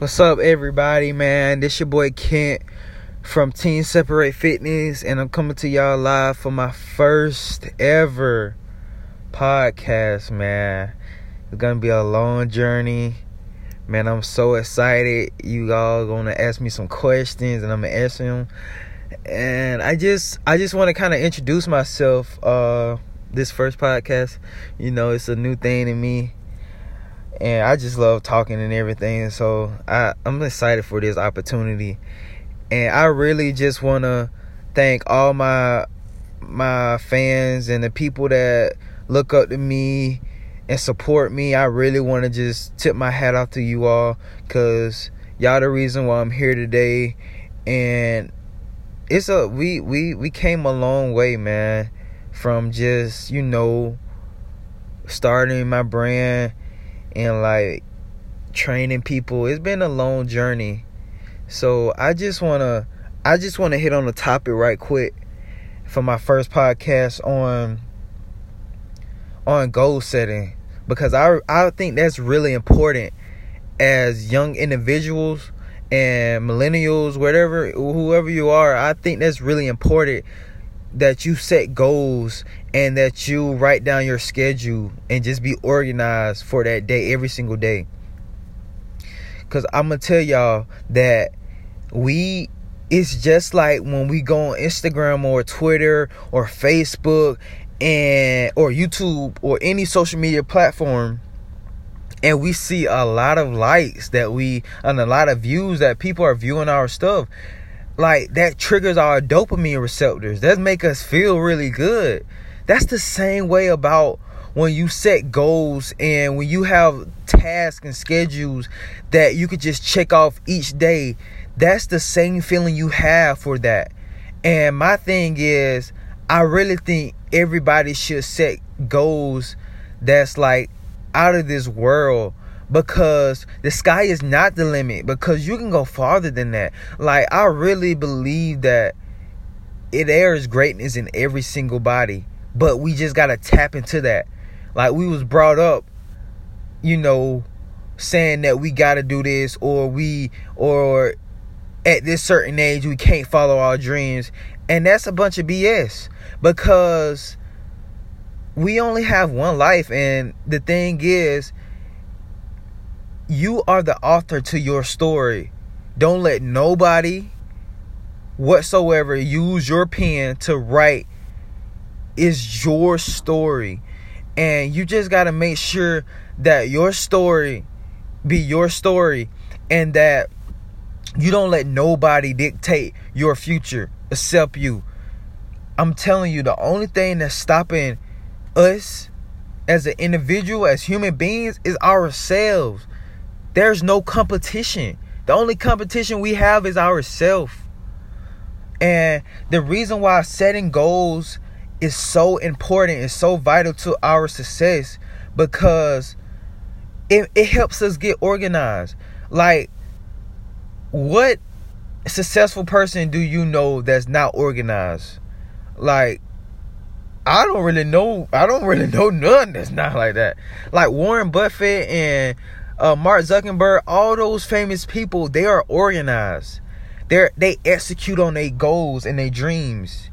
What's up, everybody, man? This your boy Kent from Team Separate Fitness, and I'm coming to y'all live for my first ever podcast, man. It's gonna be a long journey. Man, I'm so excited. You all gonna ask me some questions and I'm gonna answer them. And I just I just wanna kinda introduce myself, uh, this first podcast. You know, it's a new thing to me and I just love talking and everything. So I I'm excited for this opportunity, and I really just want to thank all my my fans and the people that look up to me and support me. I really want to just tip my hat off to you all because y'all the reason why I'm here today, and it's a we we we came a long way, man, from just you know starting my brand and like training people. It's been a long journey. So I just wanna I just wanna hit on the topic right quick for my first podcast on on goal setting because I I think that's really important as young individuals and millennials whatever whoever you are I think that's really important that you set goals and that you write down your schedule and just be organized for that day every single day. Cause I'm gonna tell y'all that we it's just like when we go on Instagram or Twitter or Facebook and or YouTube or any social media platform and we see a lot of likes that we and a lot of views that people are viewing our stuff like that triggers our dopamine receptors. That make us feel really good. That's the same way about when you set goals and when you have tasks and schedules that you could just check off each day. That's the same feeling you have for that. And my thing is i really think everybody should set goals that's like out of this world because the sky is not the limit because you can go farther than that. Like i really believe that it airs greatness in every single body but we just got to tap into that. Like we was brought up you know saying that we got to do this or we or at this certain age we can't follow our dreams and that's a bunch of bs because we only have one life and the thing is you are the author to your story. Don't let nobody whatsoever use your pen to write is your story. And you just got to make sure that your story be your story and that you don't let nobody dictate your future except you. I'm telling you, the only thing that's stopping us as an individual, as human beings, is ourselves. There's no competition. The only competition we have is ourselves. And the reason why setting goals is so important, is so vital to our success because it, it helps us get organized. Like, what successful person do you know that's not organized? Like, I don't really know. I don't really know none that's not like that. Like Warren Buffett and uh, Mark Zuckerberg, all those famous people, they are organized. They they execute on their goals and their dreams.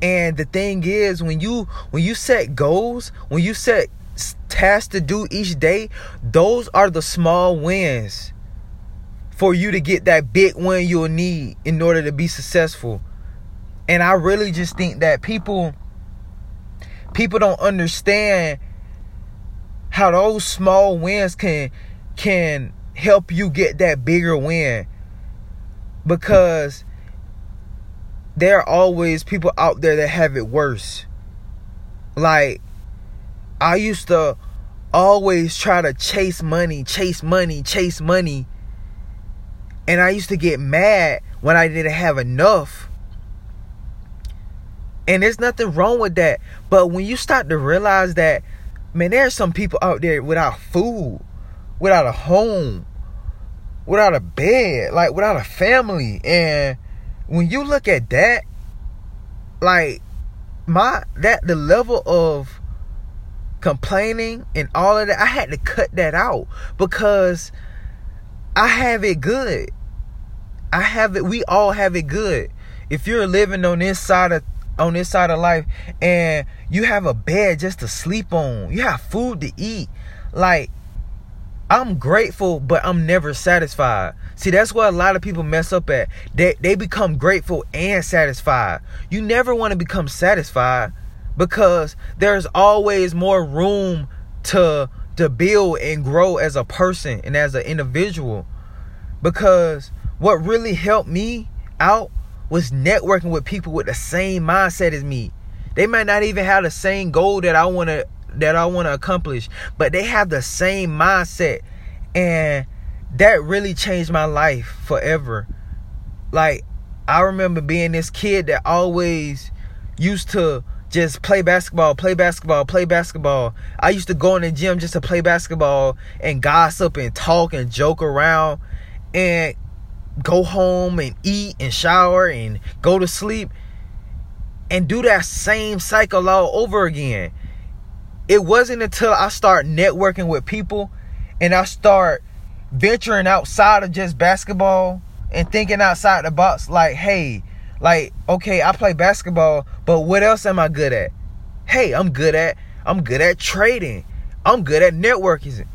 And the thing is, when you when you set goals, when you set tasks to do each day, those are the small wins for you to get that big win you'll need in order to be successful. And I really just think that people people don't understand how those small wins can can help you get that bigger win because there are always people out there that have it worse. Like I used to always try to chase money, chase money, chase money. And I used to get mad when I didn't have enough. And there's nothing wrong with that. But when you start to realize that, man, there are some people out there without food without a home, without a bed, like without a family. And when you look at that, like my that the level of complaining and all of that, I had to cut that out because I have it good. I have it. We all have it good. If you're living on this side of on this side of life and you have a bed just to sleep on, you have food to eat, like I'm grateful, but I'm never satisfied. See, that's what a lot of people mess up at. They they become grateful and satisfied. You never want to become satisfied because there's always more room to to build and grow as a person and as an individual. Because what really helped me out was networking with people with the same mindset as me. They might not even have the same goal that I want to that I want to accomplish, but they have the same mindset and that really changed my life forever. Like I remember being this kid that always used to just play basketball, play basketball, play basketball. I used to go in the gym just to play basketball and gossip and talk and joke around and go home and eat and shower and go to sleep and do that same cycle all over again. It wasn't until I start networking with people and I start venturing outside of just basketball and thinking outside the box like, hey, like, okay, I play basketball, but what else am I good at? Hey, I'm good at I'm good at trading. I'm good at networking.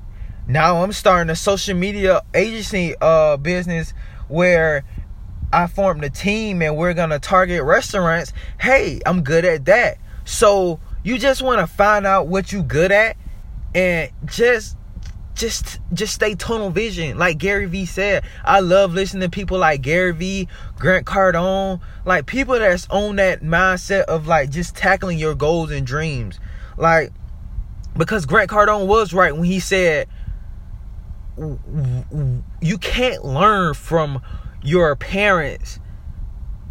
Now I'm starting a social media agency uh business where I formed a team and we're gonna target restaurants. Hey, I'm good at that. So you just want to find out what you good at and just just just stay tunnel vision. Like gary vee said i love listening to people like gary vee grant cardone like people that's on that mindset of like just tackling your goals and dreams. Like because grant cardone was right when he said you can't learn from your parents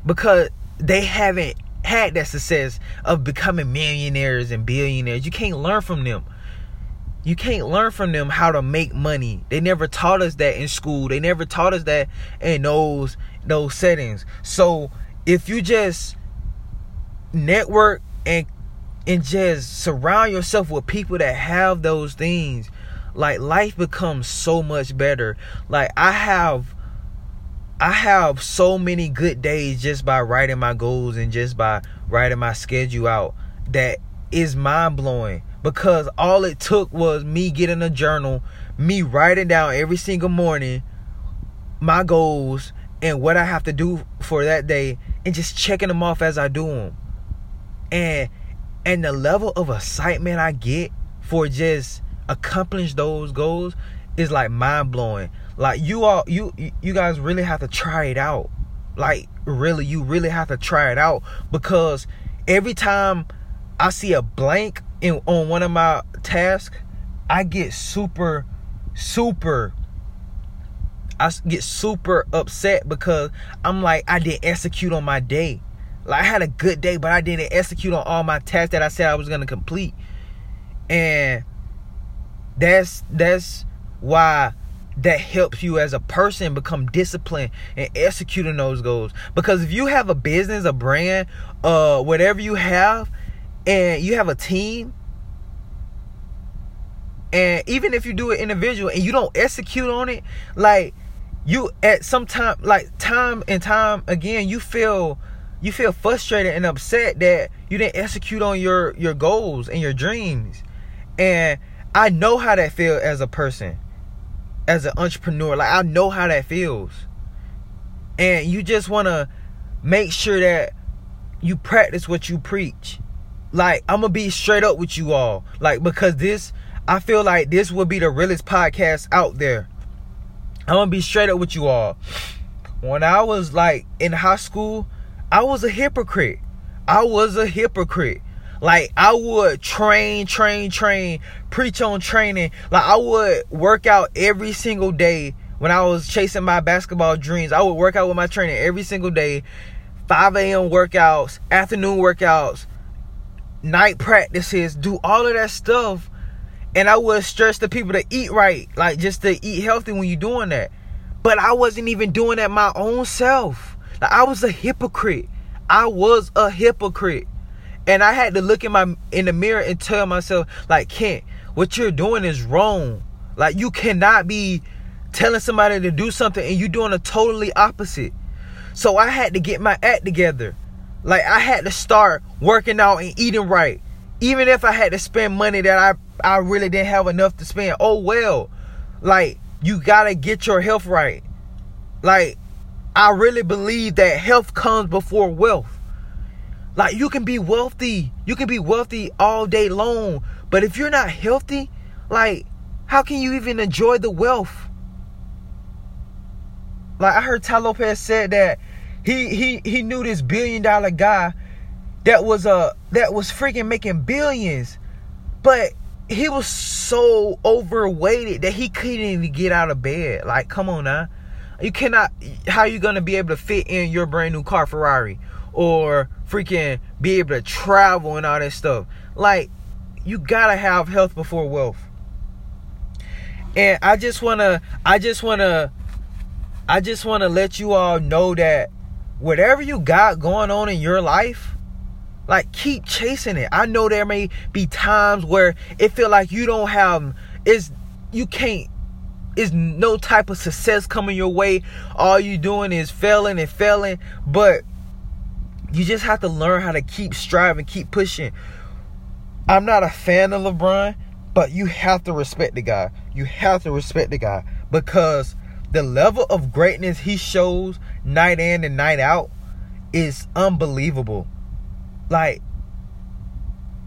because they haven't had that success of becoming millionaires and billionaires you can't learn from them you can't learn from them how to make money. They never taught us that in school. They never taught us that in those those settings. So if you just network and and just surround yourself with people that have those things, like life becomes so much better. Like I have I have so many good days just by writing my goals and just by writing my schedule out that is mind blowing because all it took was me getting a journal, me writing down every single morning my goals and what I have to do for that day and just checking them off as I do them. And and the level of excitement I get for just accomplish those goals is like mind blowing. Like you all you you guys really have to try it out. Like really you really have to try it out because every time I see a blank in on one of my tasks, I get super, super. I get super upset because I'm like I didn't execute on my day. Like I had a good day, but I didn't execute on all my tasks that I said I was gonna complete. And that's that's why that helps you as a person become disciplined and executing those goals. Because if you have a business, a brand, uh, whatever you have, and you have a team and even if you do it individual and you don't execute on it like you at some time like time and time again you feel you feel frustrated and upset that you didn't execute on your your goals and your dreams and i know how that feels as a person as an entrepreneur like i know how that feels and you just want to make sure that you practice what you preach like I'm gonna be straight up with you all. Like because this I feel like this will be the realest podcast out there. I'm gonna be straight up with you all. When I was like in high school, I was a hypocrite. I was a hypocrite. Like I would train, train, train, preach on training. Like I would work out every single day when I was chasing my basketball dreams. I would work out with my trainer every single day. 5 a.m. workouts, afternoon workouts, night practices, do all of that stuff. And I would stress the people to eat right, like just to eat healthy when you're doing that. But I wasn't even doing that my own self. Like I was a hypocrite. I was a hypocrite. And I had to look in my in the mirror and tell myself, like, Kent, what you're doing is wrong. Like you cannot be telling somebody to do something and you're doing a totally opposite. So I had to get my act together. Like I had to start working out and eating right. Even if I had to spend money that I I really didn't have enough to spend. Oh well. Like you got to get your health right. Like I really believe that health comes before wealth. Like you can be wealthy. You can be wealthy all day long, but if you're not healthy, like how can you even enjoy the wealth? Like I heard Tai Lopez said that he he he knew this billion dollar guy that was a uh, that was freaking making billions, but he was so overweighted that he couldn't even get out of bed. Like, come on now. You cannot how you gonna be able to fit in your brand new car Ferrari or freaking be able to travel and all that stuff. Like, you gotta have health before wealth. And I just wanna I just wanna I just wanna let you all know that whatever you got going on in your life, like keep chasing it. I know there may be times where it feel like you don't have is you can't is no type of success coming your way. All you doing is failing and failing, but you just have to learn how to keep striving, keep pushing. I'm not a fan of LeBron, but you have to respect the guy. You have to respect the guy because the level of greatness he shows night in and night out is unbelievable. Like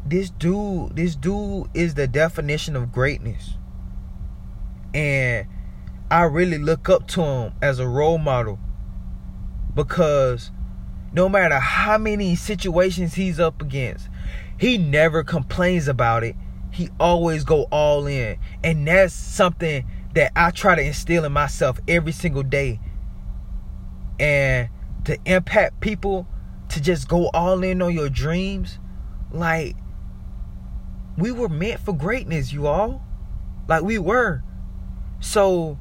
this dude, this dude is the definition of greatness. And I really look up to him as a role model because no matter how many situations he's up against, he never complains about it. He always go all in. And that's something that I try to instill in myself every single day. And to impact people, to just go all in on your dreams, like we were meant for greatness, you all. Like we were. So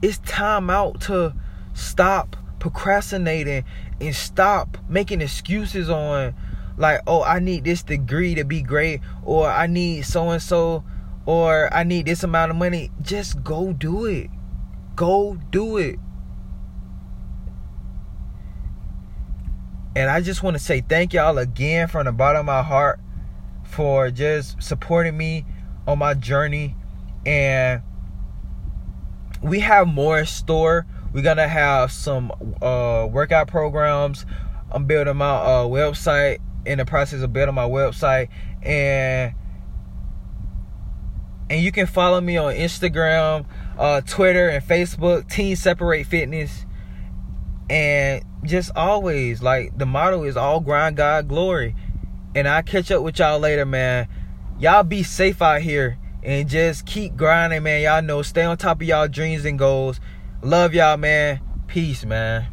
it's time out to stop procrastinating and stop making excuses on like, oh, I need this degree to be great, or I need so and so or I need this amount of money, just go do it. Go do it. And I just want to say thank y'all again from the bottom of my heart for just supporting me on my journey. And we have more store. We're gonna have some uh, workout programs. I'm building my uh, website in the process of building my website and and you can follow me on Instagram, uh, Twitter, and Facebook, Team Separate Fitness. And just always, like, the motto is all grind, God, glory. And i catch up with y'all later, man. Y'all be safe out here and just keep grinding, man. Y'all know, stay on top of y'all dreams and goals. Love y'all, man. Peace, man.